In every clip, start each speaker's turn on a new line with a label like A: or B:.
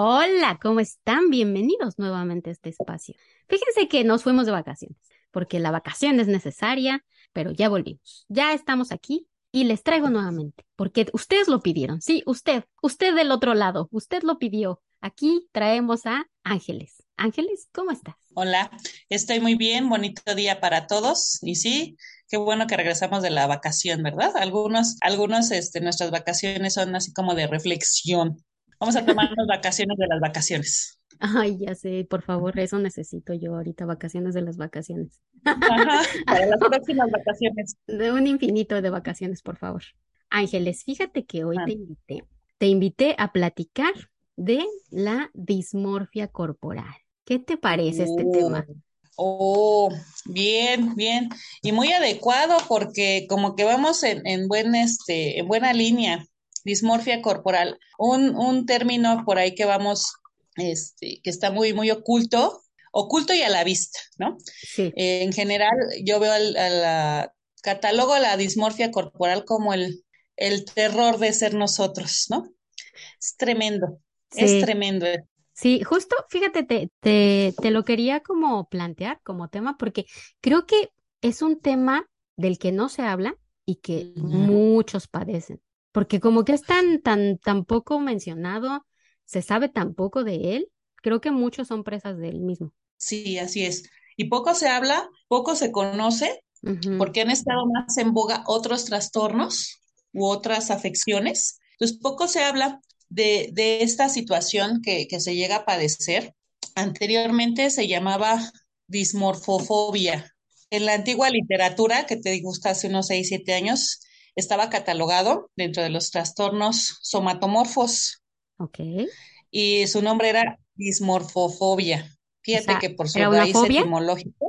A: Hola, ¿cómo están? Bienvenidos nuevamente a este espacio. Fíjense que nos fuimos de vacaciones, porque la vacación es necesaria, pero ya volvimos. Ya estamos aquí y les traigo nuevamente, porque ustedes lo pidieron. Sí, usted, usted del otro lado, usted lo pidió. Aquí traemos a Ángeles. Ángeles, ¿cómo estás?
B: Hola, estoy muy bien, bonito día para todos. Y sí, qué bueno que regresamos de la vacación, ¿verdad? Algunos, algunos, este, nuestras vacaciones son así como de reflexión. Vamos a tomar las vacaciones de las vacaciones.
A: Ay, ya sé, por favor, eso necesito yo ahorita, vacaciones de las vacaciones.
B: Ajá, para las próximas vacaciones.
A: De un infinito de vacaciones, por favor. Ángeles, fíjate que hoy
B: Ah.
A: te invité, te invité a platicar de la dismorfia corporal. ¿Qué te parece este
B: Oh,
A: tema?
B: Oh, bien, bien. Y muy adecuado porque como que vamos en, en buen, este, en buena línea. Dismorfia corporal. Un, un término por ahí que vamos, este, que está muy, muy oculto, oculto y a la vista, ¿no?
A: Sí,
B: Eh, en general, yo veo al, a la, catalogo la dismorfia corporal como el, el terror de ser nosotros, ¿no? Es tremendo, es tremendo.
A: sí, justo, fíjate, te, te, te lo quería como plantear como tema porque creo que es un tema del que no se habla y que muchos padecen, porque como que es tan, tan, tan poco mencionado, se sabe tan poco de él, creo que muchos son presas de él mismo.
B: Sí, así es. Y poco se habla, poco se conoce,
A: Ujú,
B: porque han estado más en boga otros trastornos u otras afecciones. Entonces, poco se habla de, de esta situación que, que se llega a padecer. Anteriormente se llamaba dismorfofobia. En la antigua literatura, que te gusta hace unos 6, 7 años, estaba catalogado dentro de los trastornos somatomorfos
A: ok.
B: y su nombre era dismorfofobia.
A: O
B: Fíjate
A: sea,
B: que por su
A: ¿era una
B: raíz
A: fobia?
B: etimológica,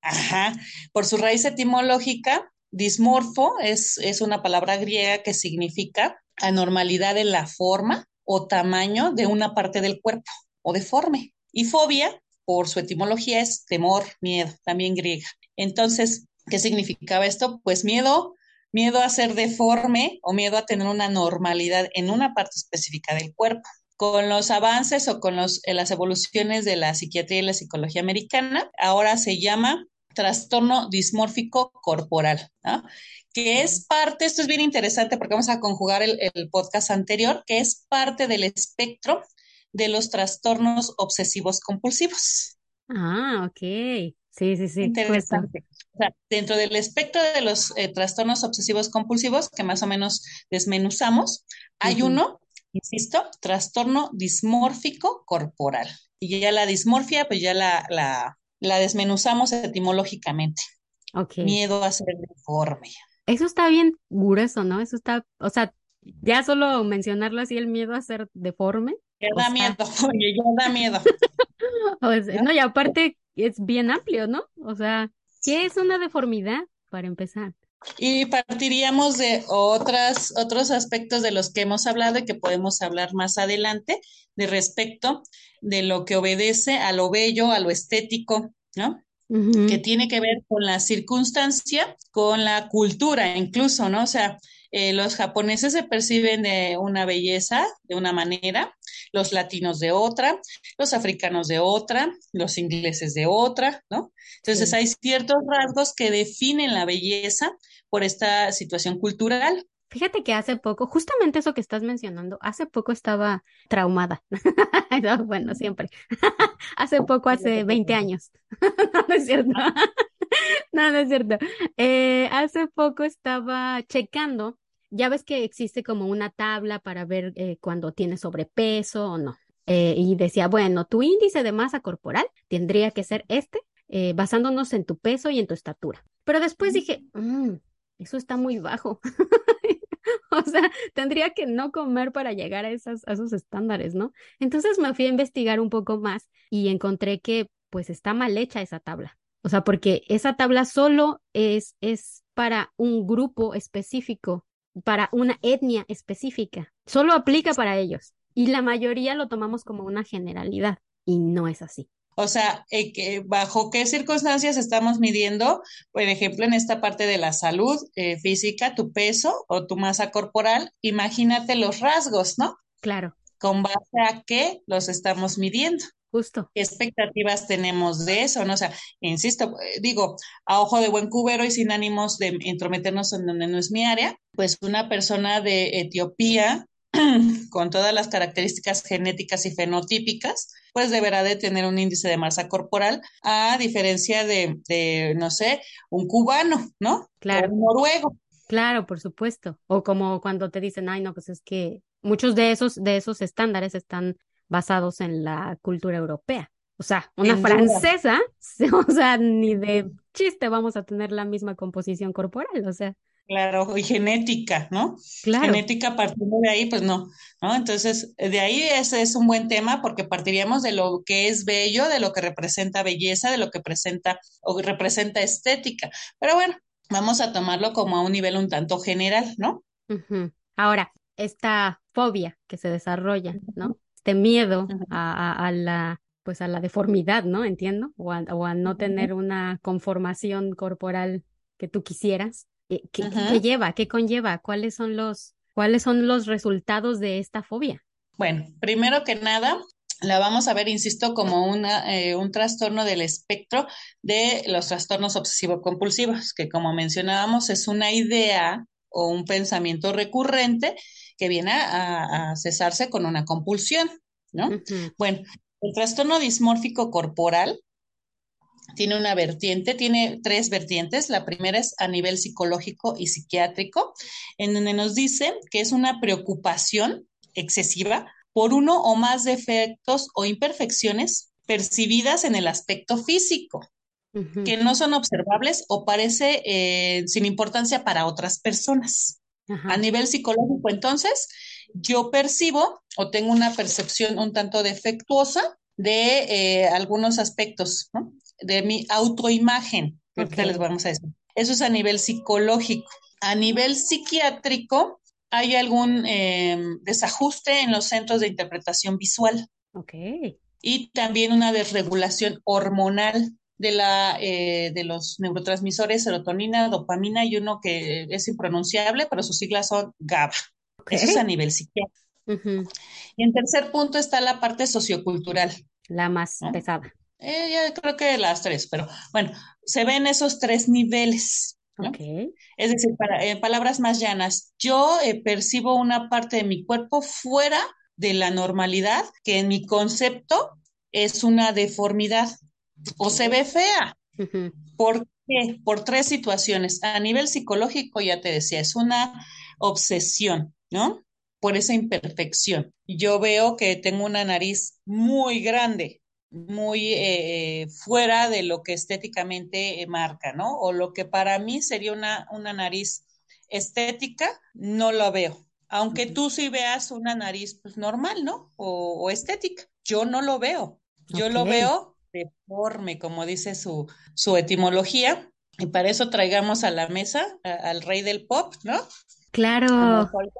B: ajá, por su raíz etimológica, dismorfo es, es una palabra griega que significa anormalidad en la forma o tamaño de una parte del cuerpo o deforme. Y fobia, por su etimología, es temor, miedo, también griega. Entonces, ¿qué significaba esto? Pues miedo, miedo a ser deforme o miedo a tener una normalidad en una parte específica del cuerpo con los avances o con los, eh, las evoluciones de la psiquiatría y la psicología americana, ahora se llama trastorno dismórfico corporal, ¿no? que es parte, esto es bien interesante porque vamos a conjugar el, el podcast anterior, que es parte del espectro de los trastornos obsesivos compulsivos.
A: Ah, ok. Sí, sí, sí.
B: Interesante. O sea, dentro del espectro de los eh, trastornos obsesivos compulsivos, que más o menos desmenuzamos, hay uno, insisto, trastorno dismórfico corporal. Y ya la dismorfia, pues ya la, la, la desmenuzamos etimológicamente.
A: Ok.
B: Miedo a ser deforme.
A: Eso está bien grueso, ¿no? Eso está, o sea, ya solo mencionarlo así, el miedo a ser deforme,
B: Ya da
A: sea,
B: miedo, oye, ya da miedo.
A: o sea,
B: ¿no?
A: no, y aparte es bien amplio, ¿no? O sea, ¿qué es una deformidad para empezar?
B: Y partiríamos de otras, otros aspectos de los que hemos hablado y que podemos hablar más adelante, de respecto de lo que obedece a lo bello, a lo estético, ¿no? Que tiene que ver con la circunstancia, con la cultura incluso, ¿no? O sea, eh, los japoneses se perciben de una belleza de una manera, los latinos de otra, los africanos de otra, los ingleses de otra, ¿no? Entonces
A: sí.
B: hay ciertos rasgos que definen la belleza por esta situación cultural.
A: Fíjate que hace poco, justamente eso que estás mencionando, hace poco estaba traumada. No, Bueno, siempre. Hace poco, hace 20 años. No, no es cierto. No, no es cierto. Eh, hace poco estaba checando, ya ves que existe como una tabla para ver eh, cuando tienes sobrepeso o no. Eh, y decía, bueno, tu índice de masa corporal tendría que ser este, eh, basándonos en tu peso y en tu estatura. Pero después dije, "Mm, eso está muy bajo. O sea, tendría que no comer para llegar a esas, a esos estándares, ¿no? Entonces me fui a investigar un poco más y encontré que pues está mal hecha esa tabla. O sea, porque esa tabla solo es, es para un grupo específico, para una etnia específica. Solo aplica para ellos. Y la mayoría lo tomamos como una generalidad. Y no es así.
B: O sea, eh, bajo qué circunstancias estamos midiendo, por ejemplo, en esta parte de la salud eh, física, tu peso o tu masa corporal, imagínate los rasgos, ¿no?
A: Claro.
B: ¿Con base a qué los estamos midiendo?
A: Justo.
B: ¿Qué expectativas tenemos de eso? ¿no? O sea, insisto, eh, digo, a ojo de buen cubero y sin ánimos de intrometernos en donde no es mi área, pues una persona de Etiopía con todas las características genéticas y fenotípicas, pues deberá de tener un índice de masa corporal, a diferencia de, de no sé, un cubano, ¿no?
A: Claro.
B: O un noruego.
A: Claro, por supuesto. O como cuando te dicen, ay, no, pues es que muchos de esos, de esos estándares están basados en la cultura europea. O sea, una
B: Sin duda.
A: francesa, o sea, ni de chiste vamos a tener la misma composición corporal, o sea,
B: Claro, y genética, ¿no?
A: claro,
B: Genética partiendo de ahí, pues no, ¿no? Entonces, de ahí ese es un buen tema porque partiríamos de lo que es bello, de lo que representa belleza, de lo que presenta o representa estética. Pero bueno, vamos a tomarlo como a un nivel un tanto general, ¿no?
A: Ahora, esta fobia que se desarrolla, ¿no? Este miedo a, a- a la, pues a la deformidad, ¿no? Entiendo, o a, o a no tener una conformación corporal que tú quisieras. Eh, ¿Qué, qué- qué
B: ujú.
A: lleva? ¿Qué conlleva? ¿Cuáles son los, cuáles son los resultados de esta fobia?
B: Bueno, primero que nada, la vamos a ver, insisto, como una, eh, un trastorno del espectro de los trastornos obsesivo-compulsivos, que como mencionábamos es una idea o un pensamiento recurrente que viene a, a cesarse con una compulsión, ¿no? Bueno, el trastorno dismórfico corporal tiene una vertiente, tiene tres vertientes. La primera es a nivel psicológico y psiquiátrico, en donde nos dice que es una preocupación excesiva por uno o más defectos o imperfecciones percibidas en el aspecto físico, que no son observables o parece eh, sin importancia para otras personas. A nivel psicológico, entonces, yo percibo o tengo una percepción un tanto defectuosa de eh, algunos aspectos, ¿no? De mi autoimagen, ahorita les vamos a decir. Eso es a nivel psicológico. A nivel psiquiátrico, hay algún eh, desajuste en los centros de interpretación visual
A: ok,
B: y también una desregulación hormonal de, la, eh, de los neurotransmisores serotonina, dopamina y uno que es impronunciable, pero sus siglas son GABA. Eso es a nivel psiquiátrico. Y en tercer punto está la parte sociocultural,
A: La más
B: ¿no?
A: pesada,
B: Eh, ya creo que las tres, pero bueno, se ven esos tres niveles, ¿no?
A: ok,
B: Es decir, para, en palabras más llanas, yo eh, percibo una parte de mi cuerpo fuera de la normalidad, que en mi concepto es una deformidad o se ve fea. ¿Por qué? Por tres situaciones. A nivel psicológico, ya te decía, es una obsesión, ¿no? Por esa imperfección. Yo veo que tengo una nariz muy grande, muy eh, fuera de lo que estéticamente eh, marca, ¿no? O lo que para mí sería una, una nariz estética, no lo veo. Aunque tú sí veas una nariz pues, normal, ¿no? O, o estética. Yo no lo veo. Yo lo veo deforme, como dice su, su etimología, y para eso traigamos a la mesa a- al rey del pop, ¿no?
A: Claro.
B: Michael,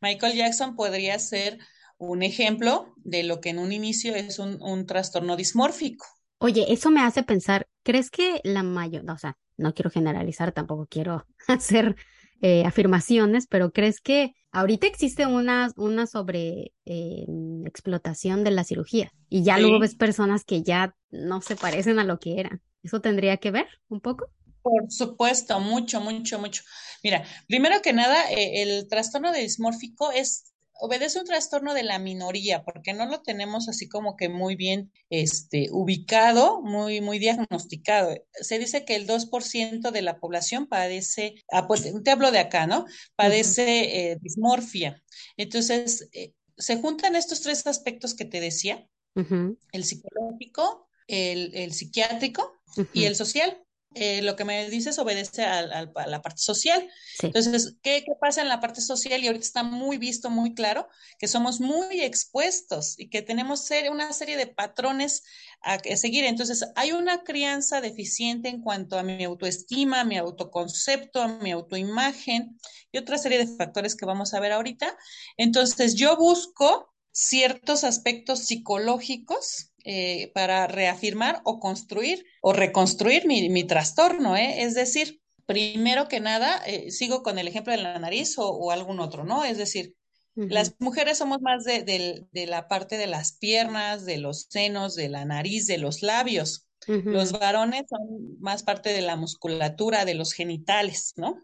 B: Michael Jackson podría ser un ejemplo de lo que en un inicio es un, un trastorno dismórfico.
A: Oye, eso me hace pensar, ¿crees que la mayor, o sea, no quiero generalizar, tampoco quiero hacer eh, afirmaciones, pero ¿crees que ahorita existe una, una sobre eh, explotación de la cirugía y ya luego ves personas que ya no se parecen a lo que eran? ¿Eso tendría que ver un poco?
B: por supuesto, mucho, mucho, mucho. Mira, primero que nada, eh, el trastorno de dismórfico es obedece un trastorno de la minoría, porque no lo tenemos así como que muy bien este, ubicado, muy, muy diagnosticado. Se dice que el 2% de la población padece, ah, pues, te hablo de acá, ¿no? Padece eh, dismorfia. Entonces, eh, se juntan estos tres aspectos que te decía, el psicológico, el, el psiquiátrico y el social. Eh, lo que me dices obedece a, la parte social.
A: Sí,
B: Entonces, ¿qué, ¿qué pasa en la parte social? Y ahorita está muy visto, muy claro, que somos muy expuestos y que tenemos ser, una serie de patrones a, a seguir. Entonces, hay una crianza deficiente en cuanto a mi autoestima, mi autoconcepto, mi autoimagen y otra serie de factores que vamos a ver ahorita. Entonces, yo busco ciertos aspectos psicológicos eh, para reafirmar o construir o reconstruir mi, mi trastorno, ¿eh? Es decir, primero que nada, eh, sigo con el ejemplo de la nariz o, o, algún otro, ¿no? Es decir, Las mujeres somos más de, de, la parte de las piernas, de los senos, de la nariz, de los labios. Los varones son más parte de la musculatura, de los genitales, ¿no?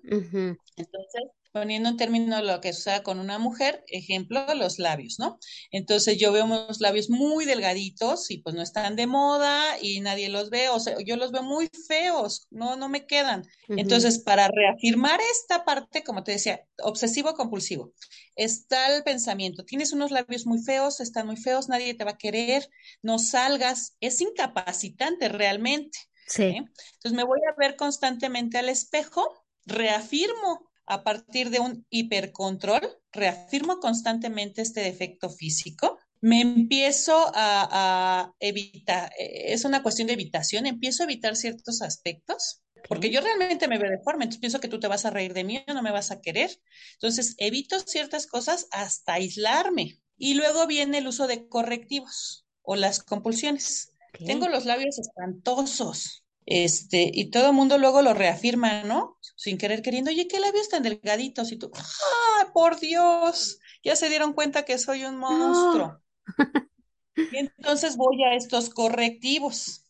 B: Entonces, poniendo en términos lo que sucede con una mujer, ejemplo, los labios, ¿no? Entonces yo veo unos labios muy delgaditos y pues no están de moda y nadie los ve, o sea, yo los veo muy feos, no, no me quedan. Entonces, para reafirmar esta parte, como te decía, obsesivo compulsivo, está el pensamiento, tienes unos labios muy feos, están muy feos, nadie te va a querer, no salgas, es incapacitante realmente. Sí. ¿eh? Entonces me voy a ver constantemente al espejo, reafirmo a partir de un hipercontrol, reafirmo constantemente este defecto físico, me empiezo a, evitar, es una cuestión de evitación, empiezo a evitar ciertos aspectos, porque yo realmente me veo deforme, entonces pienso que tú te vas a reír de mí, no me vas a querer. Entonces evito ciertas cosas hasta aislarme. Y luego viene el uso de correctivos o las compulsiones. Tengo los labios espantosos, este, y todo el mundo luego lo reafirma, ¿no? Sin querer queriendo, oye, qué labios tan delgaditos. Y tú, ¡ay, por Dios! Ya se dieron cuenta que soy un monstruo. y entonces voy a estos correctivos.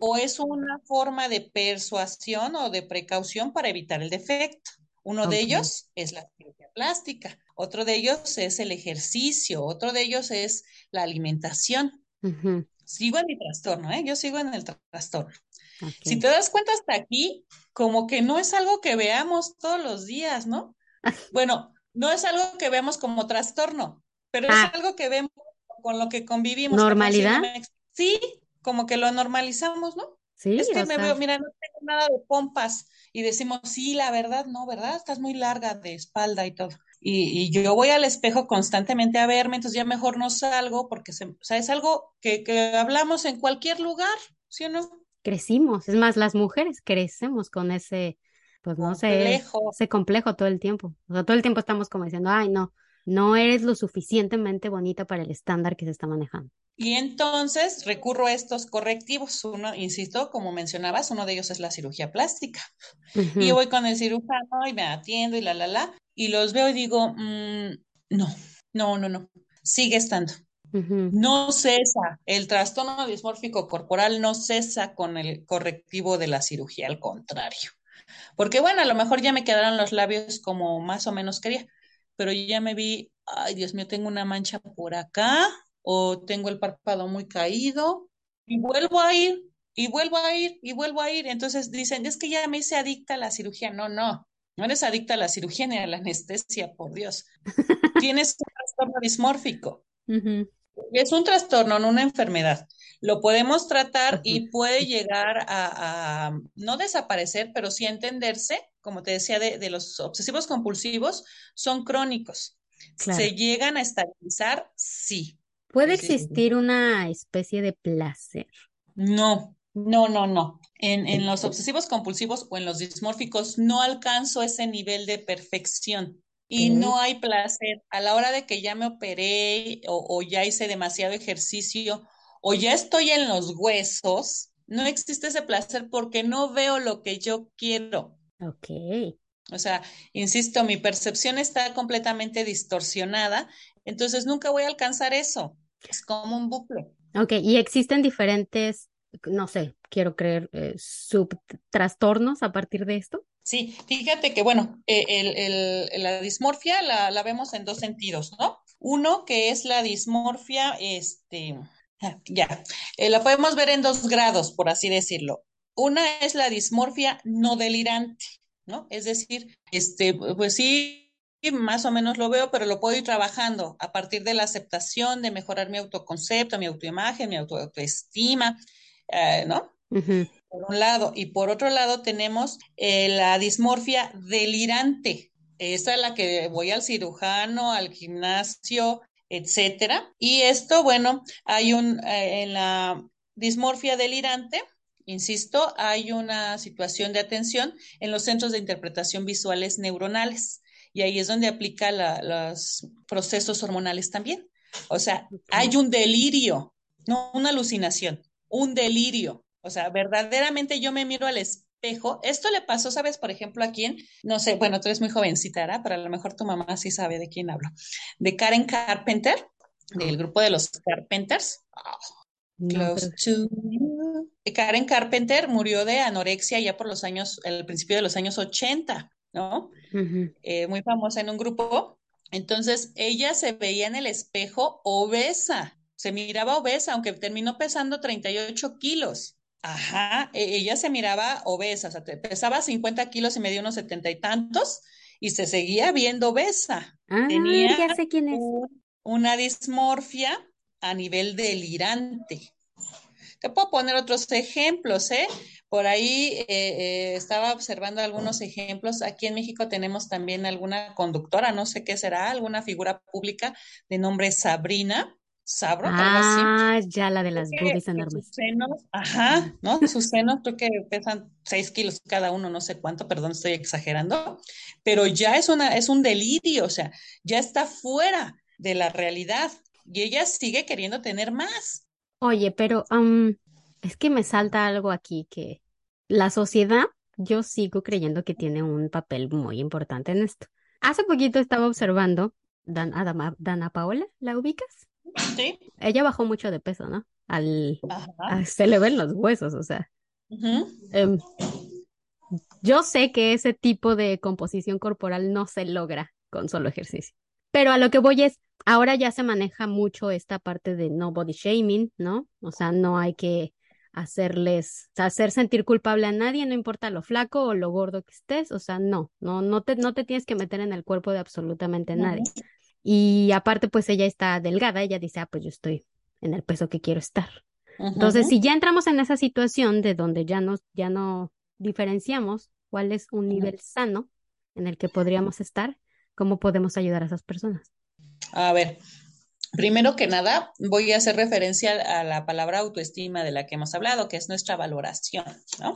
B: O es una forma de persuasión o de precaución para evitar el defecto. Uno de ellos es la cirugía plástica, otro de ellos es el ejercicio, otro de ellos es la alimentación. Sigo en mi trastorno, ¿eh? Yo sigo en el trastorno. Si te das cuenta hasta aquí, como que no es algo que veamos todos los días, ¿no? bueno, no es algo que vemos como trastorno, pero es ah. algo que vemos con lo que convivimos.
A: ¿Normalidad?
B: Sí, como que lo normalizamos, ¿no? Sí. Es que me veo, mira, no tengo nada de pompas y decimos, sí, la verdad, no, ¿verdad? Estás muy larga de espalda y todo. Y, yo voy al espejo constantemente a verme, entonces ya mejor no salgo porque se, o sea, es algo que, que hablamos en cualquier lugar, ¿sí o no?
A: Crecimos. Es más, las mujeres crecemos con ese, pues no sé, ese complejo todo el tiempo. O sea, todo el tiempo estamos como diciendo, ay, no, no eres lo suficientemente bonita para el estándar que se está manejando.
B: Y entonces recurro a estos correctivos. Uno, insisto, como mencionabas, uno de ellos es la cirugía plástica. Y voy con el cirujano y me atiendo y la, la, la. Y los veo y digo, mm, no, no, no, no, sigue estando. No cesa, el trastorno dismórfico corporal no cesa con el correctivo de la cirugía, al contrario. Porque bueno, a lo mejor ya me quedaron los labios como más o menos quería, pero ya me vi, ay Dios mío, tengo una mancha por acá o tengo el párpado muy caído y vuelvo a ir y vuelvo a ir y vuelvo a ir. Entonces dicen, es que ya me hice adicta a la cirugía. No, no, no eres adicta a la cirugía ni a la anestesia, por Dios. Tienes un trastorno dismórfico. Es un trastorno, no una enfermedad. Lo podemos tratar y puede llegar a, no desaparecer, pero sí entenderse, como te decía, de, los obsesivos compulsivos, son crónicos. ¿Se llegan a estabilizar? Sí.
A: ¿Puede existir una especie de placer?
B: No, no, no, no. En, en, los obsesivos compulsivos o en los dismórficos no alcanzo ese nivel de perfección y no hay placer. A la hora de que ya me operé o, ya hice demasiado ejercicio o ya estoy en los huesos, no existe ese placer porque no veo lo que yo quiero.
A: Ok.
B: O sea, insisto, mi percepción está completamente distorsionada, entonces nunca voy a alcanzar eso. Es como un bucle.
A: Ok, y existen diferentes, no sé, quiero creer, eh, subtrastornos a partir de esto.
B: Sí, fíjate que, bueno, eh, la dismorfia la, vemos en dos sentidos, ¿no? Uno que es la dismorfia, este, ah, ya, eh, la podemos ver en dos grados, por así decirlo. Una es la dismorfia no delirante, ¿no? Es decir, este, pues sí, más o menos lo veo, pero lo puedo ir trabajando a partir de la aceptación, de mejorar mi autoconcepto, mi autoimagen, mi autoestima, eh, ¿no? Por un lado, y por otro lado tenemos eh, la dismorfia delirante. Esa es la que voy al cirujano, al gimnasio, etcétera. Y esto, bueno, hay un, eh, en la dismorfia delirante, insisto, hay una situación de atención en los centros de interpretación visuales neuronales. Y ahí es donde aplica los procesos hormonales también. O sea, hay un delirio, no una alucinación, un delirio o sea, verdaderamente yo me miro al espejo. Esto le pasó, ¿sabes? Por ejemplo, a quién, no sé, bueno, tú eres muy jovencita, ¿verdad? Pero a lo mejor tu mamá sí sabe de quién hablo. De Karen Carpenter, del grupo de los Carpenters. close to you. Karen Carpenter murió de anorexia ya por los años, el principio de los años 80, ¿no? eh, muy famosa en un grupo. Entonces, ella se veía en el espejo obesa, se miraba obesa, aunque terminó pesando 38 kilos. Ajá, e, ella se miraba obesa, o sea, pesaba 50 kilos y medio unos setenta y tantos y se seguía viendo obesa.
A: Ah, Tenía ya sé quién es.
B: una dismorfia a nivel delirante. Te puedo poner otros ejemplos, ¿eh? Por ahí eh, eh, estaba observando algunos ejemplos. Aquí en México tenemos también alguna conductora, no sé qué será, alguna figura pública de nombre Sabrina. Sabro,
A: ah, ya la de las boobies enormes.
B: Sus senos, ajá, ¿no? Sus senos creo que pesan seis kilos cada uno, no sé cuánto, perdón, estoy exagerando, pero ya es una, es un delirio, o sea, ya está fuera de la realidad y ella sigue queriendo tener más.
A: Oye, pero es que me salta algo aquí que la sociedad, yo sigo creyendo que tiene un papel muy importante en esto. Hace poquito estaba observando Dan, Dana Paola, ¿la ubicas?
B: Sí.
A: Ella bajó mucho de peso, ¿no? Al, se le ven los huesos, o sea. Em, yo sé que ese tipo de composición corporal no se logra con solo ejercicio. Pero a lo que voy es, ahora ya se maneja mucho esta parte de no body shaming, ¿no? O sea, no hay que hacerles, hacer sentir culpable a nadie, no importa lo flaco o lo gordo que estés, o sea, no, no, no te, no te tienes que meter en el cuerpo de absolutamente nadie. Y aparte, pues ella está delgada, ella dice, ah, pues yo estoy en el peso que quiero estar. Entonces, si ya entramos en esa situación de donde ya no, ya no diferenciamos cuál es un nivel sano en el que podríamos estar, ¿cómo podemos ayudar a esas personas?
B: A ver, Primero que nada, voy a hacer referencia a la palabra autoestima de la que hemos hablado, que es nuestra valoración, ¿no?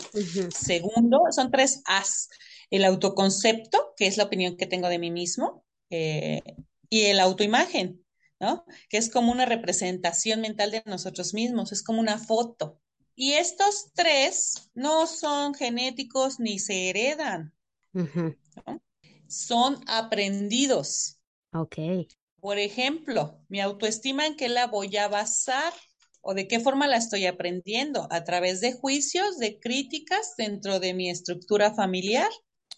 B: Segundo, son tres As. El autoconcepto, que es la opinión que tengo de mí mismo, eh, y el autoimagen, ¿no? Que es como una representación mental de nosotros mismos, es como una foto. Y estos tres no son genéticos ni se heredan, son aprendidos.
A: Ok.
B: Por ejemplo, mi autoestima en qué la voy a basar o de qué forma la estoy aprendiendo, a través de juicios, de críticas dentro de mi estructura familiar.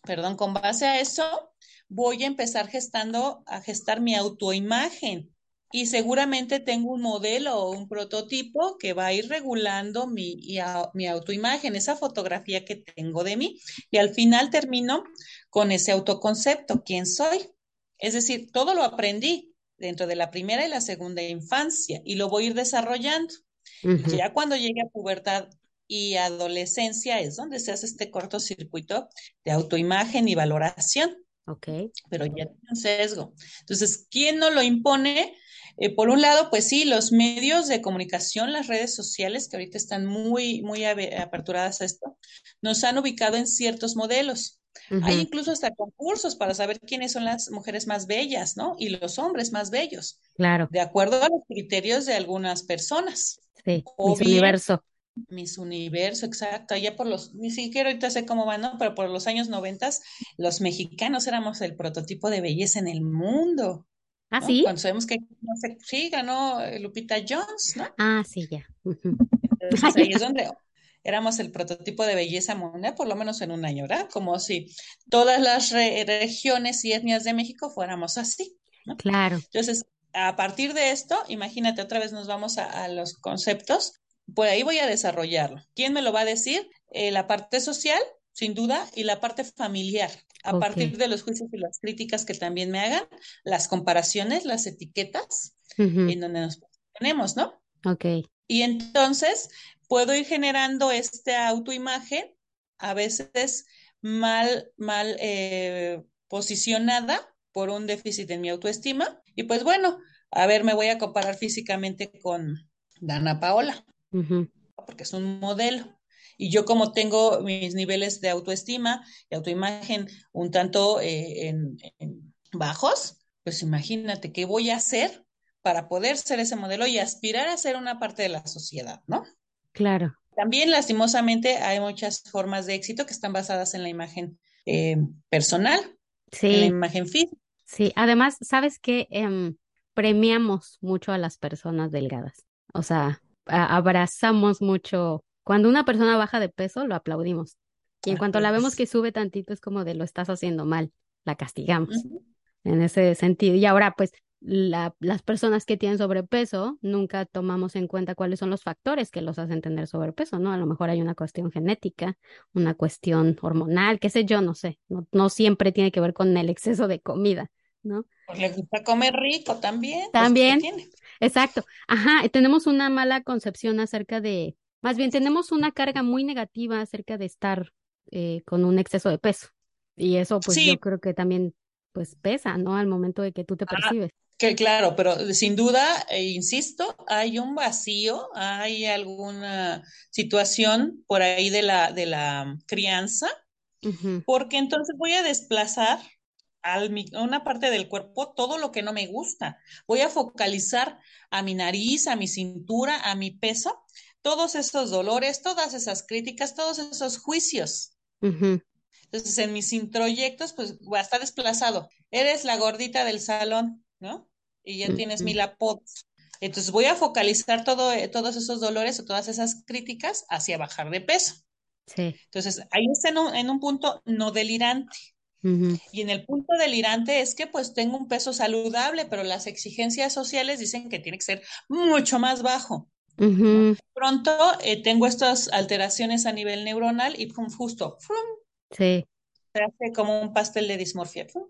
B: Perdón, con base a eso voy a empezar gestando, a gestar mi autoimagen y seguramente tengo un modelo o un prototipo que va a ir regulando mi, mi autoimagen, esa fotografía que tengo de mí y al final termino con ese autoconcepto, quién soy. Es decir, todo lo aprendí, dentro de la primera y la segunda infancia y lo voy a ir desarrollando. Ya cuando llegue a pubertad y adolescencia es donde se hace este cortocircuito de autoimagen y valoración.
A: Ok.
B: Pero ya tiene un sesgo. Entonces, ¿quién no lo impone? Eh, por un lado, pues sí, los medios de comunicación, las redes sociales, que ahorita están muy, muy aperturadas a esto, nos han ubicado en ciertos modelos. Hay incluso hasta concursos para saber quiénes son las mujeres más bellas, ¿no? Y los hombres más bellos.
A: Claro.
B: De acuerdo a los criterios de algunas personas.
A: Sí, Miss Universo.
B: Miss Universo, exacto. Ya por los, ni siquiera ahorita sé cómo van, ¿no? Pero por los años noventas, los mexicanos éramos el prototipo de belleza en el mundo.
A: Ah, sí.
B: Cuando sabemos que sí, ganó Lupita Jones, ¿no?
A: Ah, sí, ya.
B: Entonces, ahí es donde éramos el prototipo de belleza mundial, por lo menos en un año, ¿verdad? Como si todas las regiones y etnias de México fuéramos así. ¿no?
A: Claro.
B: Entonces, a partir de esto, imagínate, otra vez nos vamos a, los conceptos, por ahí voy a desarrollarlo. ¿Quién me lo va a decir? Eh, la parte social, sin duda, y la parte familiar. A partir de los juicios y las críticas que también me hagan, las comparaciones, las etiquetas, en donde nos ponemos, ¿no?
A: Ok.
B: Y entonces, puedo ir generando esta autoimagen, a veces mal, mal eh, posicionada por un déficit en mi autoestima. Y pues bueno, a ver, me voy a comparar físicamente con Dana Paola, porque es un modelo. Y yo como tengo mis niveles de autoestima y autoimagen un tanto eh, en, bajos, pues imagínate qué voy a hacer para poder ser ese modelo y aspirar a ser una parte de la sociedad, ¿no?
A: Claro.
B: También, lastimosamente, hay muchas formas de éxito que están basadas en la imagen eh, personal, en la imagen física.
A: sí. Además, ¿sabes qué? Em, premiamos mucho a las personas delgadas. O sea, abrazamos mucho. Cuando una persona baja de peso, lo aplaudimos. Y en cuanto la vemos que sube tantito, es como de lo estás haciendo mal, la castigamos. En ese sentido. Y ahora, pues, la- las personas que tienen sobrepeso, nunca tomamos en cuenta cuáles son los factores que los hacen tener sobrepeso, ¿no? A lo mejor hay una cuestión genética, una cuestión hormonal, qué sé yo, no sé. No, no siempre tiene que ver con el exceso de comida, ¿no?
B: Pues le gusta comer rico también, pues ¿qué
A: También? Exacto. Ajá, tenemos una mala concepción acerca de, más bien, tenemos una carga muy negativa acerca de estar eh, con un exceso de peso. Y eso, pues, yo creo que también, pues, pesa, ¿no? Al momento de que tú te
B: ah,
A: percibes.
B: que claro, pero sin duda, eh, insisto, hay un vacío, hay alguna situación por ahí de la, de la crianza, porque entonces voy a desplazar al a una parte del cuerpo todo lo que no me gusta. Voy a focalizar a mi nariz, a mi cintura, a mi peso, todos esos dolores, todas esas críticas, todos esos juicios. Entonces, en mis introyectos, pues va a estar desplazado. Eres la gordita del salón, ¿no? Y ya tienes mil apodos. Entonces, voy a focalizar todo, eh, todos esos dolores o todas esas críticas hacia bajar de peso.
A: Sí.
B: Entonces, ahí está en un, en un punto no delirante. Y en el punto delirante es que pues tengo un peso saludable, pero las exigencias sociales dicen que tiene que ser mucho más bajo, Pronto eh, tengo estas alteraciones a nivel neuronal y pum, justo, pum,
A: Sí.
B: se hace como un pastel de dismorfia. pum.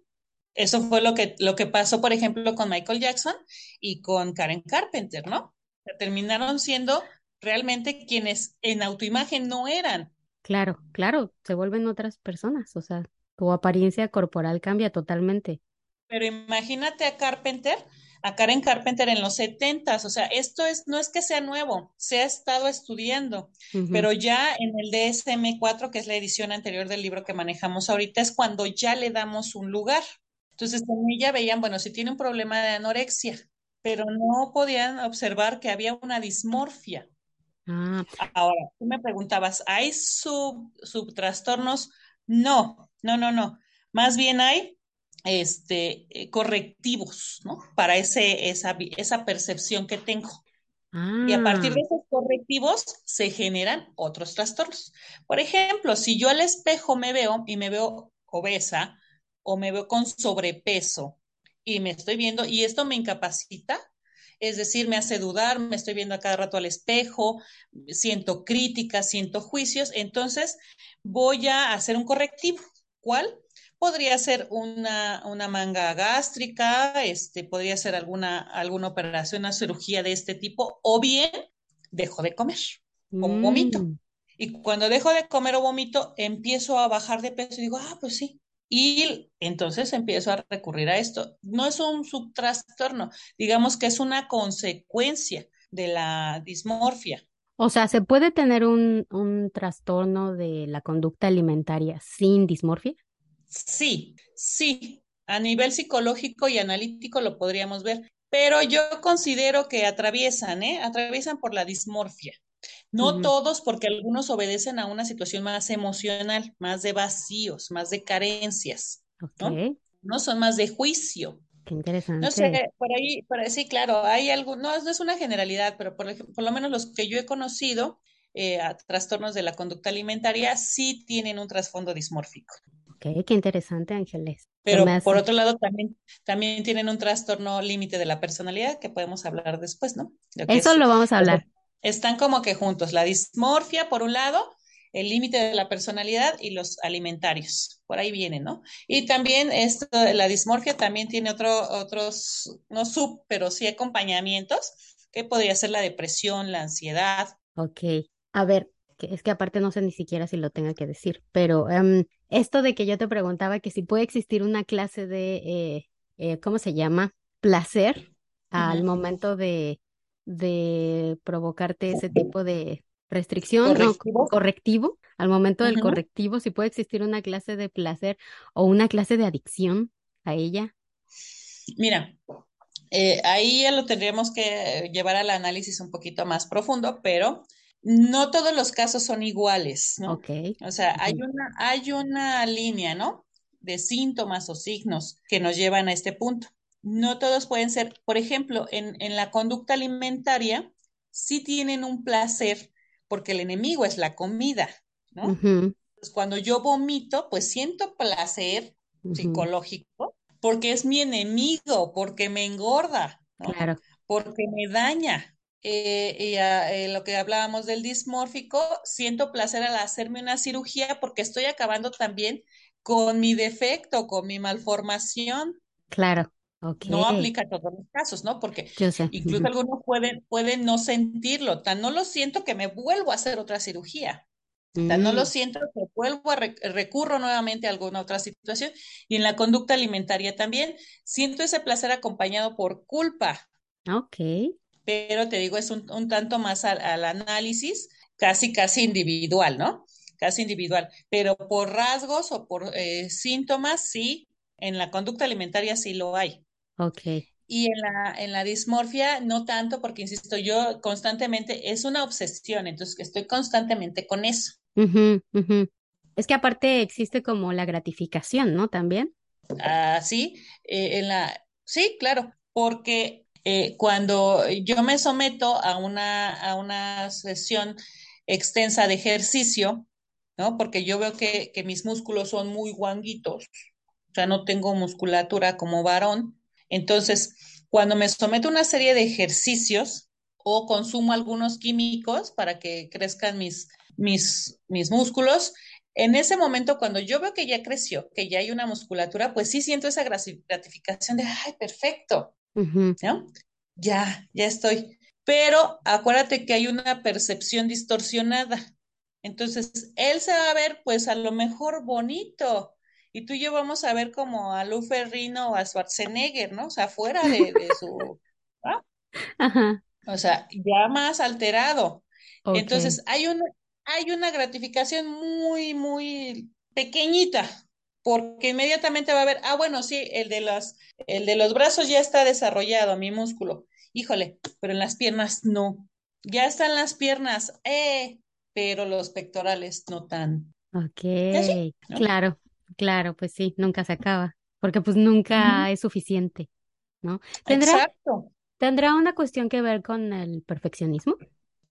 B: Eso fue lo que, lo que pasó, por ejemplo, con Michael Jackson y con Karen Carpenter, ¿no? Terminaron siendo realmente quienes en autoimagen no eran.
A: Claro, claro, se vuelven otras personas, o sea, tu apariencia corporal cambia totalmente.
B: Pero imagínate a Carpenter, a Karen Carpenter en los setentas, o sea, esto es, no es que sea nuevo, se ha estado estudiando, pero ya en el DSM-4, que es la edición anterior del libro que manejamos ahorita, es cuando ya le damos un lugar. Entonces, en ella veían, bueno, si tiene un problema de anorexia, pero no podían observar que había una dismorfia.
A: Ah,
B: Ahora, tú me preguntabas, ¿hay sub, subtrastornos? No, no, no, no. Más bien hay este, eh, correctivos, ¿no? Para ese, esa, esa percepción que tengo. Y a partir
A: ah,
B: de esos correctivos se generan otros trastornos. Por ejemplo, si yo al espejo me veo y me veo obesa o me veo con sobrepeso y me estoy viendo y esto me incapacita, es decir, me hace dudar, me estoy viendo a cada rato al espejo, siento críticas, siento juicios, entonces voy a hacer un correctivo. ¿Cuál? Podría ser una, una manga gástrica, este, podría ser alguna, alguna operación, una cirugía de este tipo, o bien dejo de comer o vomito.
A: mm,
B: Y cuando dejo de comer o vomito, empiezo a bajar de peso y digo, ah, pues sí. Y entonces empiezo a recurrir a esto. No es un subtrastorno, digamos que es una consecuencia de la dismorfia.
A: O sea, ¿se puede tener un, un trastorno de la conducta alimentaria sin dismorfia?
B: Sí, sí, a nivel psicológico y analítico lo podríamos ver, pero yo considero que atraviesan, ¿eh? Atraviesan por la dismorfia. No todos, porque algunos obedecen a una situación más emocional, más de vacíos, más de carencias, ¿no? No son más de juicio.
A: Qué
B: No sé,
A: interesante.
B: por ahí, por ahí sí, claro, hay algo, no, no es una generalidad, pero por, por lo menos los que yo he conocido, eh, a trastornos de la conducta alimentaria, sí tienen un trasfondo dismórfico.
A: Ok, qué interesante, Ángeles.
B: Pero por otro lado, también, también tienen un trastorno límite de la personalidad que podemos hablar después, ¿no? Lo
A: Eso
B: es,
A: lo vamos a
B: sea,
A: hablar.
B: están como que juntos, la dismorfia por un lado, el límite de la personalidad y los alimentarios. Por ahí viene, ¿no? Y también esto, la dismorfia también tiene otro, otros, no sub, pero sí acompañamientos, que podría ser la depresión, la ansiedad.
A: Ok. A ver, que es que aparte no sé ni siquiera si lo tenga que decir, pero em, esto de que yo te preguntaba que si puede existir una clase de, eh, eh, ¿cómo se llama? Placer al momento de, de provocarte ese tipo de restricción, no,
B: Correctivo.
A: correctivo, al momento del correctivo, si puede existir una clase de placer o una clase de adicción a ella.
B: Mira, Eh, ahí ya lo tendríamos que llevar al análisis un poquito más profundo, pero no todos los casos son iguales, ¿no?
A: Ok.
B: O sea, hay una, hay una línea, ¿no? De síntomas o signos que nos llevan a este punto. No todos pueden ser, por ejemplo, en, en la conducta alimentaria, sí tienen un placer porque el enemigo es la comida, ¿no? Pues cuando yo vomito, pues siento placer psicológico porque es mi enemigo, porque me engorda, ¿no?
A: Claro,
B: Porque me daña. Eh, y a- eh, lo que hablábamos del dismórfico, siento placer al hacerme una cirugía porque estoy acabando también con mi defecto, con mi malformación.
A: claro.
B: No aplica a todos los casos, ¿no? Porque incluso algunos pueden, pueden no sentirlo, tan no lo siento que me vuelvo a hacer otra cirugía. Sea, no lo
A: Mm,
B: siento, que vuelvo a rec- recurro nuevamente a alguna otra situación. Y en la conducta alimentaria también siento ese placer acompañado por culpa,
A: ok.
B: pero te digo, es un, un tanto más al, al análisis, casi, casi individual, ¿no? Casi individual. Pero por rasgos o por eh, síntomas, sí, en la conducta alimentaria sí lo hay.
A: Ok.
B: Y en la, en la dismorfia, no tanto, porque insisto, yo constantemente, es una obsesión, entonces estoy constantemente con eso.
A: Ujú, ujú. Es que aparte existe como la gratificación, ¿no? También.
B: Así, eh, en la, sí, claro, porque eh, cuando yo me someto a una, a una sesión extensa de ejercicio, ¿no? Porque yo veo que, que mis músculos son muy guanguitos, o sea, no tengo musculatura como varón. Entonces, cuando me someto a una serie de ejercicios o consumo algunos químicos para que crezcan mis, mis, mis músculos, en ese momento, cuando yo veo que ya creció, que ya hay una musculatura, pues sí siento esa gratificación de, ay, perfecto. Ya, ya estoy. Pero acuérdate que hay una percepción distorsionada. Entonces, él se va a ver, pues a lo mejor bonito. Y tú y yo vamos a ver como a Lu Ferrino o a Schwarzenegger, ¿no? O sea, fuera de, de su.
A: Ajá.
B: O sea, ya más alterado. Entonces, hay una, hay una gratificación muy, muy pequeñita, porque inmediatamente va a ver, ah, bueno, sí, el de los, el de los brazos ya está desarrollado, mi músculo. Híjole, pero en las piernas no. Ya están las piernas, eh, pero los pectorales no tan. Así,
A: Ok.
B: ¿no?
A: Claro, claro, pues sí, nunca se acaba. Porque pues nunca es suficiente, ¿no? ¿Tendrá,
B: Exacto.
A: tendrá una cuestión que ver con el perfeccionismo?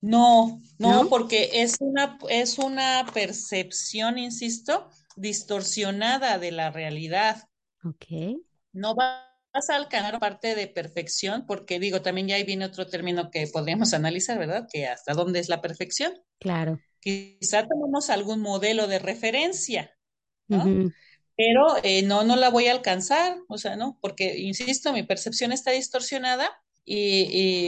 B: No, no,
A: ¿No?
B: porque es una, es una percepción, insisto, distorsionada de la realidad.
A: Ok.
B: No vas a alcanzar parte de perfección, porque digo, también ya ahí viene otro término que podríamos analizar, ¿verdad? Que hasta dónde es la perfección.
A: Claro.
B: Quizá tomamos algún modelo de referencia, Pero eh, no, no la voy a alcanzar, o sea, no, porque, insisto, mi percepción está distorsionada y,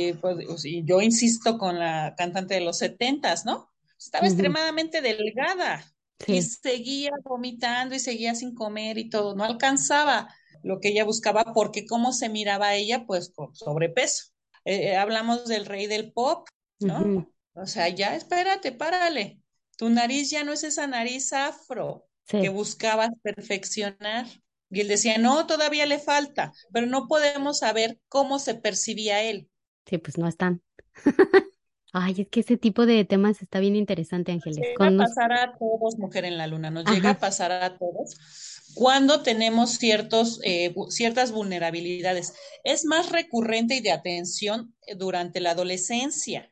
B: y, pues, y yo insisto con la cantante de los setentas, ¿no? Estaba extremadamente delgada y seguía vomitando y seguía sin comer y todo, no alcanzaba lo que ella buscaba porque cómo se miraba ella, pues con sobrepeso. Eh, eh, hablamos del rey del pop, ¿no? O sea, ya espérate, párale. Tu nariz ya no es esa nariz afro que buscabas perfeccionar. Y él decía, no, todavía le falta, pero no podemos saber cómo se percibía él.
A: sí, pues no están. Ay, es que ese tipo de temas está bien interesante,
B: Nos
A: Ángeles.
B: llega
A: Con
B: a
A: nos...
B: pasar a todos, mujer en la luna, nos llega a pasar a todos cuando tenemos ciertos, eh, ciertas vulnerabilidades. Es más recurrente y de atención eh, durante la adolescencia.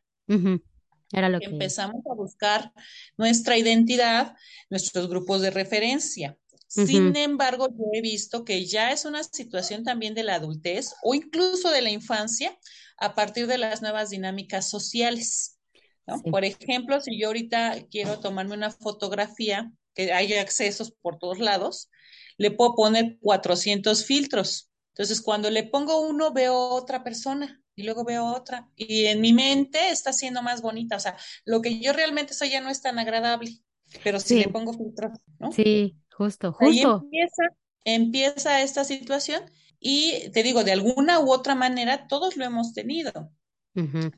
A: Era lo que...
B: empezamos a buscar nuestra identidad, nuestros grupos de referencia. Sin embargo, yo he visto que ya es una situación también de la adultez o incluso de la infancia a partir de las nuevas dinámicas sociales. ¿no?
A: Sí,
B: Por ejemplo, si yo ahorita quiero tomarme una fotografía, que hay accesos por todos lados, le puedo poner 400 filtros. Entonces, cuando le pongo uno, veo otra persona y luego veo otra. Y en mi mente está siendo más bonita. O sea, lo que yo realmente soy ya no es tan agradable, pero si le
A: sí,
B: pongo filtros, ¿no?
A: sí, justo,
B: Ahí
A: justo.
B: empieza, empieza esta situación y te digo, de alguna u otra manera, todos lo hemos tenido.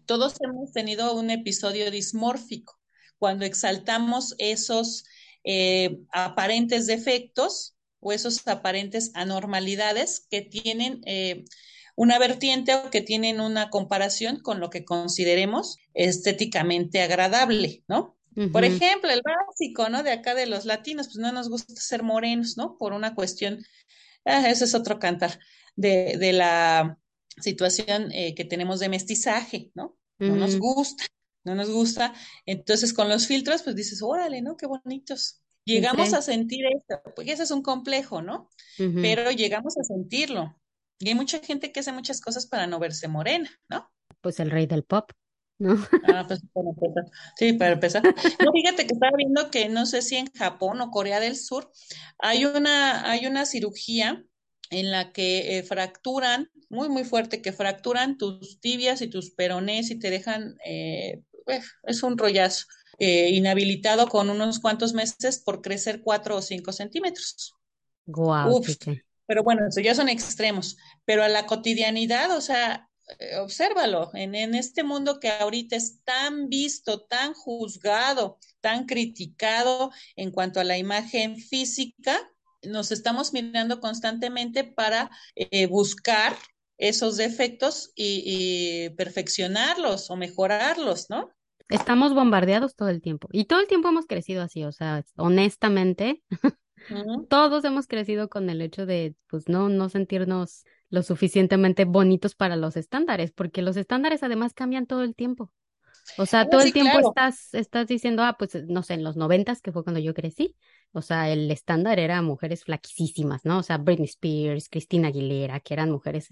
B: Todos hemos tenido un episodio dismórfico, cuando exaltamos esos eh, aparentes defectos o esos aparentes anormalidades que tienen eh, una vertiente o que tienen una comparación con lo que consideremos estéticamente agradable, ¿no? Por ejemplo, el básico, ¿no? De acá de los latinos, pues no nos gusta ser morenos, ¿no? Por una cuestión, ah, eso es otro cantar, de, de la situación eh, que tenemos de mestizaje, ¿no? No nos gusta, no nos gusta. Entonces, con los filtros, pues dices, órale, ¿no? Qué bonitos. Llegamos a sentir esto, porque ese es un complejo, ¿no? Pero llegamos a sentirlo. Y hay mucha gente que hace muchas cosas para no verse morena, ¿no?
A: Pues el rey del pop. ¿no?
B: Ah, pues para empezar. Sí, para empezar. No, fíjate que estaba viendo que no sé si en Japón o Corea del Sur hay una, hay una cirugía en la que eh, fracturan, muy, muy fuerte, que fracturan tus tibias y tus peronés y te dejan, eh, es un rollazo, eh, inhabilitado con unos cuantos meses por crecer cuatro o cinco centímetros.
A: Guau.
B: Pero bueno, eso ya son extremos. Pero a la cotidianidad, o sea, eh, obsérvalo, en, en, este mundo que ahorita es tan visto, tan juzgado, tan criticado en cuanto a la imagen física, nos estamos mirando constantemente para eh, buscar esos defectos y, y, perfeccionarlos o mejorarlos, ¿no?
A: Estamos bombardeados todo el tiempo y todo el tiempo hemos crecido así, o sea, honestamente, todos hemos crecido con el hecho de, pues, no, no sentirnos lo suficientemente bonitos para los estándares, porque los estándares además cambian todo el tiempo. O sea, todo el tiempo estás, estás diciendo, ah, pues no sé, en los noventas, que fue cuando yo crecí, o sea, el estándar era mujeres flaquísimas, ¿no? O sea, Britney Spears, Cristina Aguilera, que eran mujeres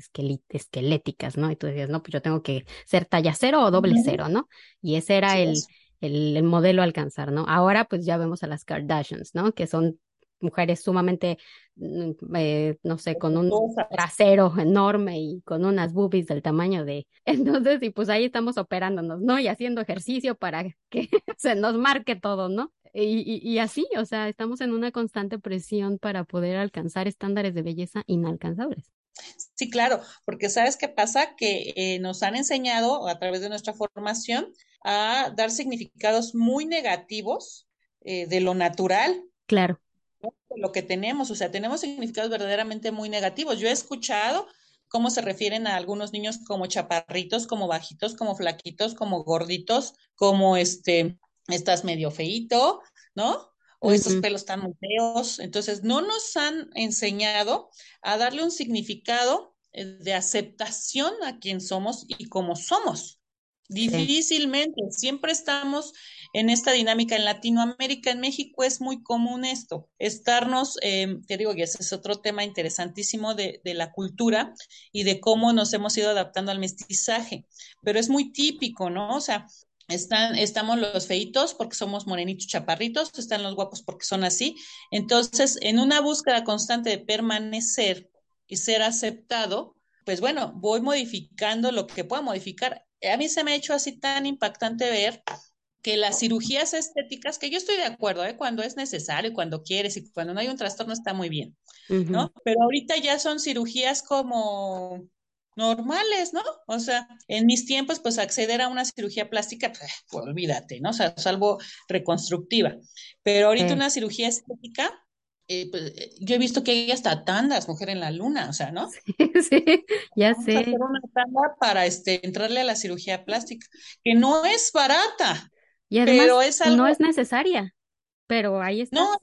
A: esqueléticas, ¿no? Y tú decías, no, pues yo tengo que ser talla cero o doble cero, ¿no? Y ese era el, el, el, modelo a alcanzar, ¿no? Ahora pues ya vemos a las Kardashians, ¿no? Que son mujeres sumamente, mm, eh, no sé, con un trasero enorme y con unas boobies del tamaño de... Entonces, y pues ahí estamos operándonos, ¿no? Y haciendo ejercicio para que se nos marque todo, ¿no? Y, y, así, o sea, estamos en una constante presión para poder alcanzar estándares de belleza inalcanzables.
B: Sí, claro, porque sabes qué pasa, que eh, nos han enseñado a través de nuestra formación a dar significados muy negativos eh, de lo natural.
A: Claro
B: lo que tenemos, o sea, tenemos significados verdaderamente muy negativos. Yo he escuchado cómo se refieren a algunos niños como chaparritos, como bajitos, como flaquitos, como gorditos, como este, estás medio feito, ¿no? O estos pelos tan muy feos. Entonces, no nos han enseñado a darle un significado eh, de aceptación a quien somos y cómo somos. Difícilmente, siempre estamos en esta dinámica. En Latinoamérica, en México es muy común esto, estarnos, eh, te digo que ese es otro tema interesantísimo de, de, la cultura y de cómo nos hemos ido adaptando al mestizaje, pero es muy típico, ¿no? O sea, están, estamos los feitos porque somos morenitos chaparritos, están los guapos porque son así. Entonces, en una búsqueda constante de permanecer y ser aceptado, pues bueno, voy modificando lo que pueda modificar a mí se me ha hecho así tan impactante ver que las cirugías estéticas, que yo estoy de acuerdo, ¿eh? cuando es necesario, cuando quieres y cuando no hay un trastorno está muy bien, ¿no? Pero ahorita ya son cirugías como normales, ¿no? O sea, en mis tiempos, pues acceder a una cirugía plástica, pues, olvídate, ¿no? O sea, salvo reconstructiva. Pero ahorita una cirugía estética, eh, pues, eh, yo he visto que hay hasta tandas, mujer en la luna, o sea, ¿no?
A: Sí, sí ya sé.
B: hacer una tanda para este, entrarle a la cirugía plástica, que no es barata.
A: Y además pero es algo... no es necesaria, pero ahí está. No,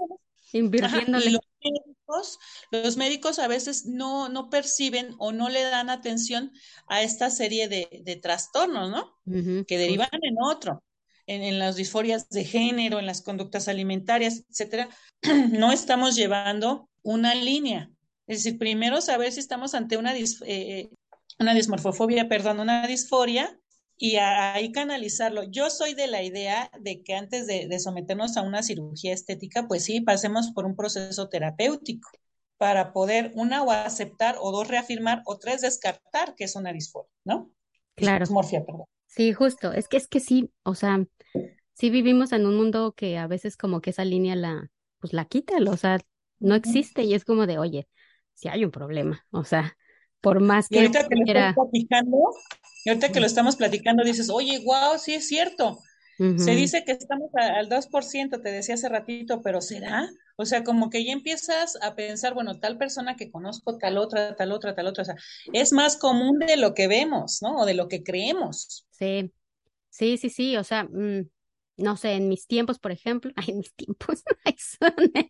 A: invirtiéndole.
B: los, médicos, los médicos a veces no, no perciben o no le dan atención a esta serie de, de trastornos, ¿no? Que derivan en otro en, las disforias de género, en las conductas alimentarias, etcétera, no estamos llevando una línea. Es decir, primero saber si estamos ante una, eh, una dismorfofobia, perdón, una disforia, y ahí canalizarlo. Yo soy de la idea de que antes de, someternos a una cirugía estética, pues sí, pasemos por un proceso terapéutico para poder, una, o aceptar, o dos, reafirmar, o tres, descartar que es una disforia, ¿no?
A: Claro.
B: Dismorfia, perdón.
A: Sí, justo. Es que es que sí, o sea, sí vivimos en un mundo que a veces como que esa línea la, pues la quitan, o sea, no existe y es como de, oye, si hay un problema, o sea, por más que...
B: Y ahorita lo platicando, y ahorita que lo estamos platicando dices, oye, wow, sí es cierto, Se dice que estamos al 2%, te decía hace ratito, pero ¿será? O sea, como que ya empiezas a pensar, bueno, tal persona que conozco, tal otra, tal otra, tal otra. O sea, es más común de lo que vemos, ¿no? O de lo que creemos.
A: Sí, sí, sí, sí. O sea, mm, no sé, en mis tiempos, por ejemplo, ay, en mis tiempos,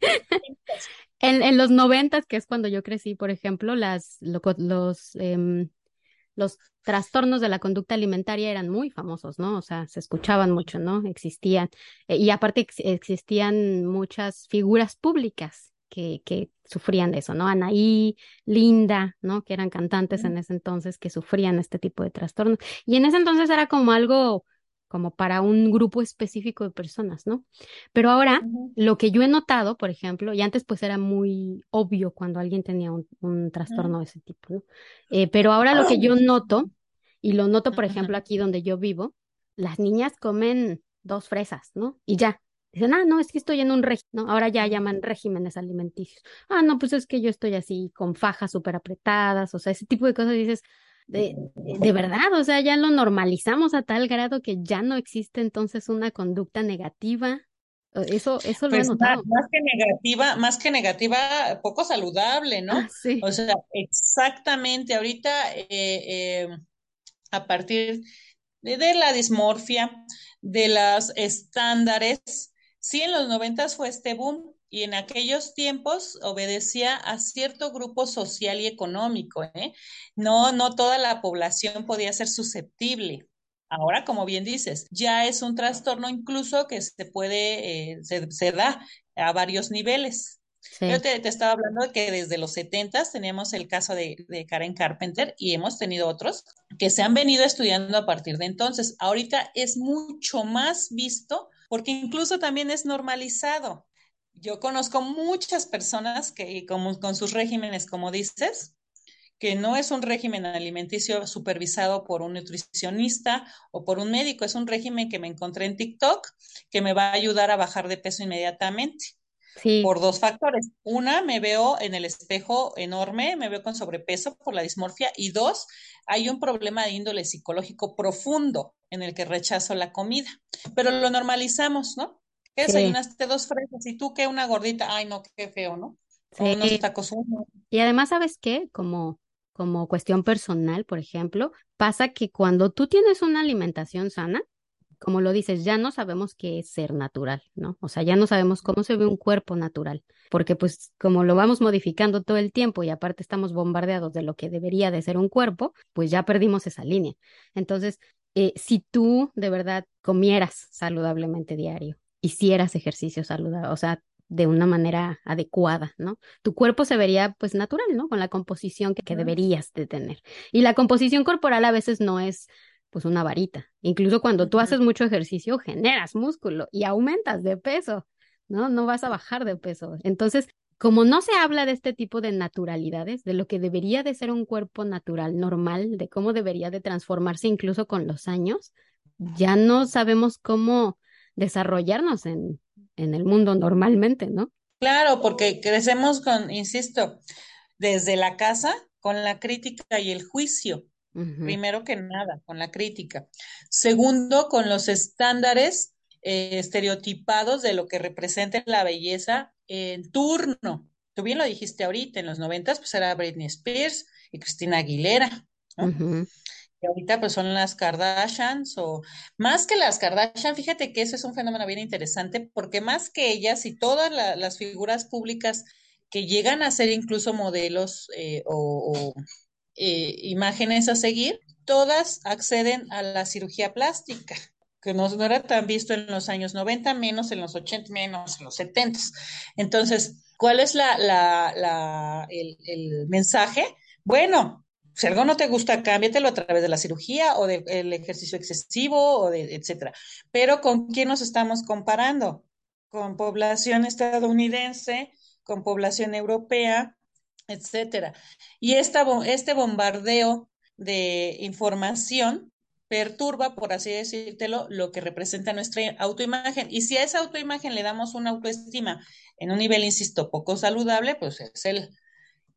A: en, en los noventas, que es cuando yo crecí, por ejemplo, las, los, em, los trastornos de la conducta alimentaria eran muy famosos, ¿no? O sea, se escuchaban mucho, ¿no? Existían, eh, y aparte existían muchas figuras públicas que, que sufrían de eso, ¿no? Anaí, Linda, ¿no? Que eran cantantes en ese entonces que sufrían este tipo de trastornos. Y en ese entonces era como algo como para un grupo específico de personas, ¿no? Pero ahora, lo que yo he notado, por ejemplo, y antes pues era muy obvio cuando alguien tenía un, trastorno de ese tipo, ¿no? Eh, pero ahora lo que yo noto, y lo noto, por ejemplo, aquí donde yo vivo, las niñas comen dos fresas, ¿no? Y ya. Dicen, ah, no, es que estoy en un régimen, ¿no? Ahora ya llaman regímenes alimenticios. Ah, no, pues es que yo estoy así con fajas súper apretadas, o sea, ese tipo de cosas. dices, de, de verdad, o sea, ya lo normalizamos a tal grado que ya no existe entonces una conducta negativa. Eso, eso lo he pues notado.
B: Más, que negativa, más que negativa, poco saludable, ¿no?
A: Ah, sí.
B: O sea, exactamente, ahorita eh, eh, a partir de, de, la dismorfia, de las estándares, sí, en los noventas fue este boom, y en aquellos tiempos obedecía a cierto grupo social y económico, ¿eh? No, no toda la población podía ser susceptible. Ahora, como bien dices, ya es un trastorno incluso que se puede, eh, se, da a varios niveles. Yo te, estaba hablando de que desde los 70 teníamos el caso de, de, Karen Carpenter y hemos tenido otros que se han venido estudiando a partir de entonces. Ahorita es mucho más visto porque incluso también es normalizado yo conozco muchas personas que como, con sus regímenes, como dices, que no es un régimen alimenticio supervisado por un nutricionista o por un médico, es un régimen que me encontré en TikTok que me va a ayudar a bajar de peso inmediatamente. Sí. Por dos factores. Una, me veo en el espejo enorme, me veo con sobrepeso por la dismorfia. Y dos, hay un problema de índole psicológico profundo en el que rechazo la comida. Pero lo normalizamos, ¿no? ¿Qué desayunaste dos fresas y tú qué una gordita? Ay, no, qué feo, ¿no? unos tacos
A: Y además, ¿sabes qué? Como, como cuestión personal, por ejemplo, pasa que cuando tú tienes una alimentación sana, como lo dices, ya no sabemos qué es ser natural, ¿no? O sea, ya no sabemos cómo se ve un cuerpo natural, porque pues como lo vamos modificando todo el tiempo y aparte estamos bombardeados de lo que debería de ser un cuerpo, pues ya perdimos esa línea. Entonces, eh, si tú de verdad comieras saludablemente diario, hicieras ejercicio saludable, o sea, de una manera adecuada, ¿no? Tu cuerpo se vería pues natural, ¿no? Con la composición que, que deberías de tener. Y la composición corporal a veces no es pues una varita. Incluso cuando tú haces mucho ejercicio, generas músculo y aumentas de peso, ¿no? No vas a bajar de peso. Entonces, como no se habla de este tipo de naturalidades, de lo que debería de ser un cuerpo natural, normal, de cómo debería de transformarse incluso con los años, ya no sabemos cómo desarrollarnos en, en el mundo normalmente, ¿no?
B: Claro, porque crecemos con, insisto, desde la casa con la crítica y el juicio. Primero que nada, con la crítica. Segundo, con los estándares eh, estereotipados de lo que representa la belleza en turno. Tú bien lo dijiste ahorita, en los noventas, pues era Britney Spears y Cristina Aguilera. ¿no? Y ahorita pues son las Kardashians o más que las Kardashian, fíjate que eso es un fenómeno bien interesante porque más que ellas y todas las figuras públicas que llegan a ser incluso modelos eh, o, eh, imágenes a seguir, todas acceden a la cirugía plástica que no, era tan visto en los años 90, menos en los 80, menos en los 70. Entonces, ¿cuál es la, el mensaje? Bueno, si algo no te gusta, cámbiatelo a través de la cirugía o del ejercicio excesivo o de etcétera. Pero ¿con quién nos estamos comparando? Con población estadounidense, con población europea, etcétera. Y esta, este bombardeo de información perturba, por así decírtelo, lo que representa nuestra autoimagen. Y si a esa autoimagen le damos una autoestima en un nivel, insisto, poco saludable, pues es el,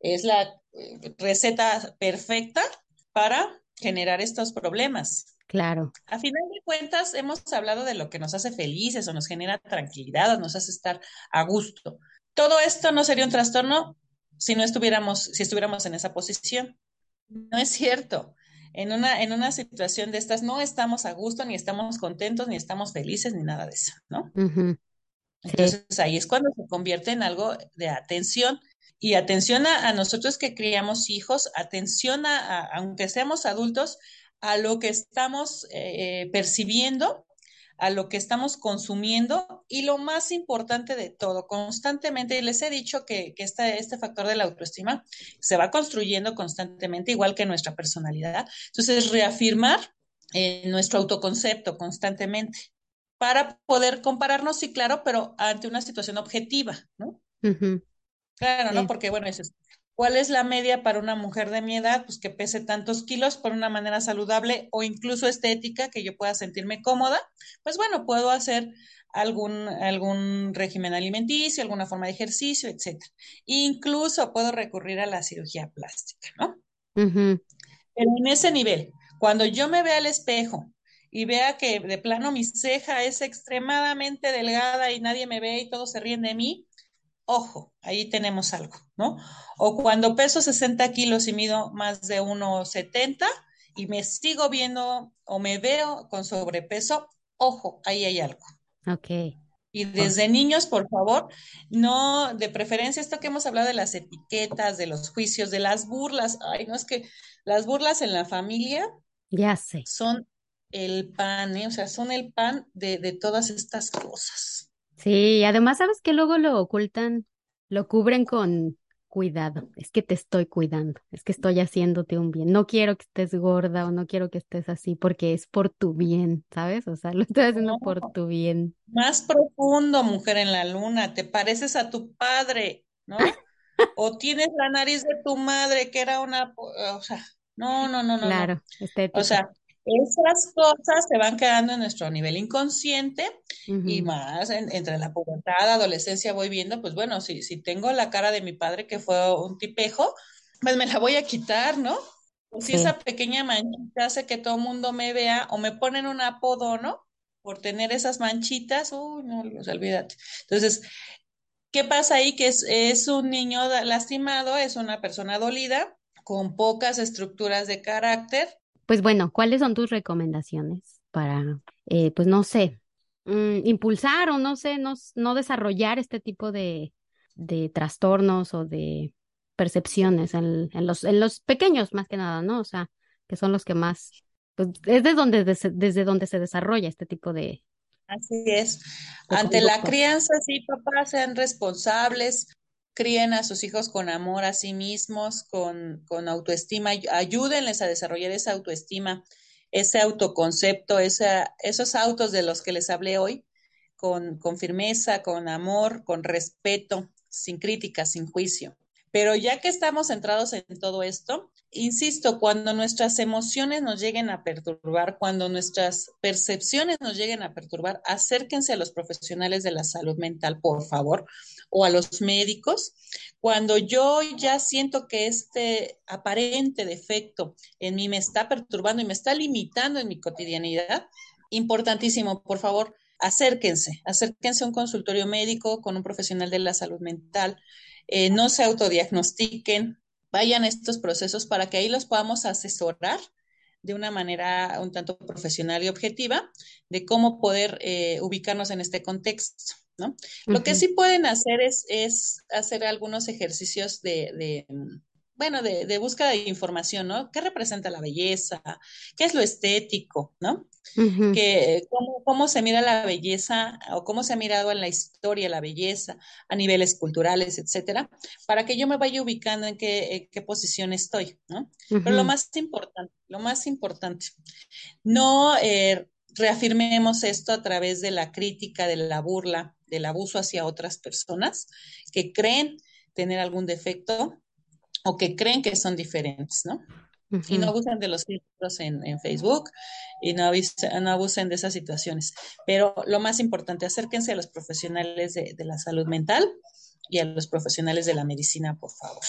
B: es la eh, receta perfecta para generar estos problemas.
A: Claro.
B: A final de cuentas, hemos hablado de lo que nos hace felices o nos genera tranquilidad o nos hace estar a gusto. Todo esto no sería un trastorno si no estuviéramos, si estuviéramos en esa posición. No es cierto. En una, en una situación de estas no estamos a gusto, ni estamos contentos, ni estamos felices, ni nada de eso, ¿no? Entonces ahí es cuando se convierte en algo de atención. Y atención a, nosotros que criamos hijos, atención a, aunque seamos adultos, a lo que estamos eh, percibiendo a lo que estamos consumiendo y lo más importante de todo, constantemente, les he dicho que, que este, este factor de la autoestima se va construyendo constantemente, igual que nuestra personalidad. Entonces, reafirmar eh, nuestro autoconcepto constantemente para poder compararnos, sí, claro, pero ante una situación objetiva, ¿no? Claro, ¿no? Porque, bueno, es, ¿Cuál es la media para una mujer de mi edad? Pues que pese tantos kilos por una manera saludable o incluso estética, que yo pueda sentirme cómoda. Pues bueno, puedo hacer algún, algún régimen alimenticio, alguna forma de ejercicio, etc. Incluso puedo recurrir a la cirugía plástica, ¿no? Pero en ese nivel, cuando yo me vea al espejo y vea que de plano mi ceja es extremadamente delgada y nadie me ve y todos se ríen de mí, ojo, ahí tenemos algo, ¿no? O cuando peso 60 kilos y mido más de 1,70 y me sigo viendo o me veo con sobrepeso, ojo, ahí hay algo.
A: Ok.
B: Y desde niños, por favor, no, de preferencia, esto que hemos hablado de las etiquetas, de los juicios, de las burlas. Ay, no es que las burlas en la familia.
A: Ya sé.
B: Son el pan, ¿eh? o sea, son el pan de, de todas estas cosas.
A: Sí, y además, ¿sabes que Luego lo ocultan, lo cubren con cuidado. Es que te estoy cuidando, es que estoy haciéndote un bien. No quiero que estés gorda o no quiero que estés así porque es por tu bien, ¿sabes? O sea, lo estoy haciendo por tu bien.
B: Más profundo, mujer en la luna, te pareces a tu padre, ¿no? o tienes la nariz de tu madre, que era una, o sea, no, no, no, no.
A: Claro,
B: no. O sea, esas cosas se van quedando en nuestro nivel inconsciente y más entre la pubertad, adolescencia voy viendo, pues bueno, si, si tengo la cara de mi padre que fue un tipejo, pues me la voy a quitar, ¿no? Pues si esa pequeña manchita hace que todo el mundo me vea o me ponen un apodo, ¿no? Por tener esas manchitas, uy, no, olvídate. Entonces, ¿qué pasa ahí? Que es, es un niño lastimado, es una persona dolida, con pocas estructuras de carácter,
A: pues bueno, ¿cuáles son tus recomendaciones para, eh, pues no sé, mm, impulsar o no sé, no, no desarrollar este tipo de, de trastornos o de percepciones en, en, los, en los pequeños más que nada, ¿no? O sea, que son los que más, pues es de donde, desde donde se desarrolla este tipo de...
B: Así es. Ante la crianza, sí, papás sean responsables, críen a sus hijos con amor a sí mismos, con, con autoestima, ayúdenles a desarrollar esa autoestima, ese autoconcepto, esos autos de los que les hablé hoy, con, con firmeza, con amor, con respeto, sin crítica, sin juicio. Pero ya que estamos centrados en todo esto, insisto, cuando nuestras emociones nos lleguen a perturbar, cuando nuestras percepciones nos lleguen a perturbar, acérquense a los profesionales de la salud mental, por favor, o a los médicos. Cuando yo ya siento que este aparente defecto en mí me está perturbando y me está limitando en mi cotidianidad, importantísimo, por favor, acérquense, acérquense a un consultorio médico con un profesional de la salud mental eh, no se autodiagnostiquen, vayan a estos procesos para que ahí los podamos asesorar de una manera un tanto profesional y objetiva de cómo poder eh, ubicarnos en este contexto. ¿no? Lo que sí pueden hacer es, es hacer algunos ejercicios de, bueno, de, de, búsqueda de información, ¿no? ¿Qué representa la belleza? ¿Qué es lo estético? ¿No? que, cómo, se mira la belleza o cómo se ha mirado en la historia la belleza a niveles culturales, etcétera, para que yo me vaya ubicando en qué, qué posición estoy, ¿no? Pero lo más importante, lo más importante, no eh, reafirmemos esto a través de la crítica, de la burla, del abuso hacia otras personas que creen tener algún defecto o que creen que son diferentes, ¿no? Y no abusen de los filtros en, en Facebook y no, no, abusen de esas situaciones. Pero lo más importante, acérquense a los profesionales de, de la salud mental y a los profesionales de la medicina, por favor.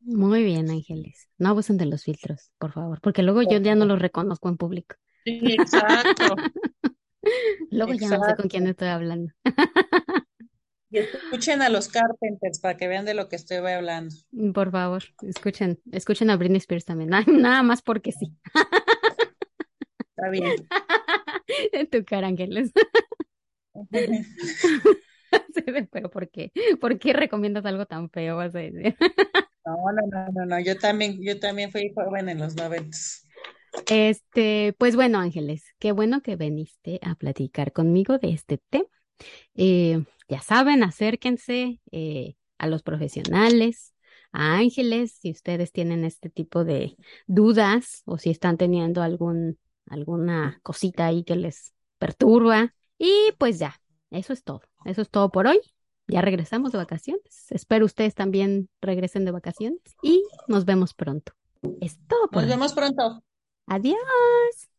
A: Muy bien, Ángeles. No abusen de los filtros, por favor, porque luego yo ya no los reconozco en público.
B: Sí, exacto.
A: Luego ya no sé con quién estoy hablando.
B: Y escuchen a los Carpenters para que vean de lo que estoy hablando.
A: Por favor, escuchen, escuchen a Britney Spears también. Nada más porque sí.
B: Está bien.
A: En tu cara, Ángeles. Pero ¿por qué? ¿Por qué recomiendas algo tan feo? Vas a decir.
B: No, no, no, no, no. Yo también, yo también fui joven en los noventas.
A: Este, pues bueno, Ángeles, qué bueno que viniste a platicar conmigo de este tema. Eh, ya saben, acérquense eh, a los profesionales, a Ángeles, si ustedes tienen este tipo de dudas o si están teniendo algún, alguna cosita ahí que les perturba. Y pues ya, eso es todo. Eso es todo por hoy. Ya regresamos de vacaciones. Espero ustedes también regresen de vacaciones y nos vemos pronto. Es todo por
B: Nos
A: hoy.
B: vemos pronto.
A: Adiós.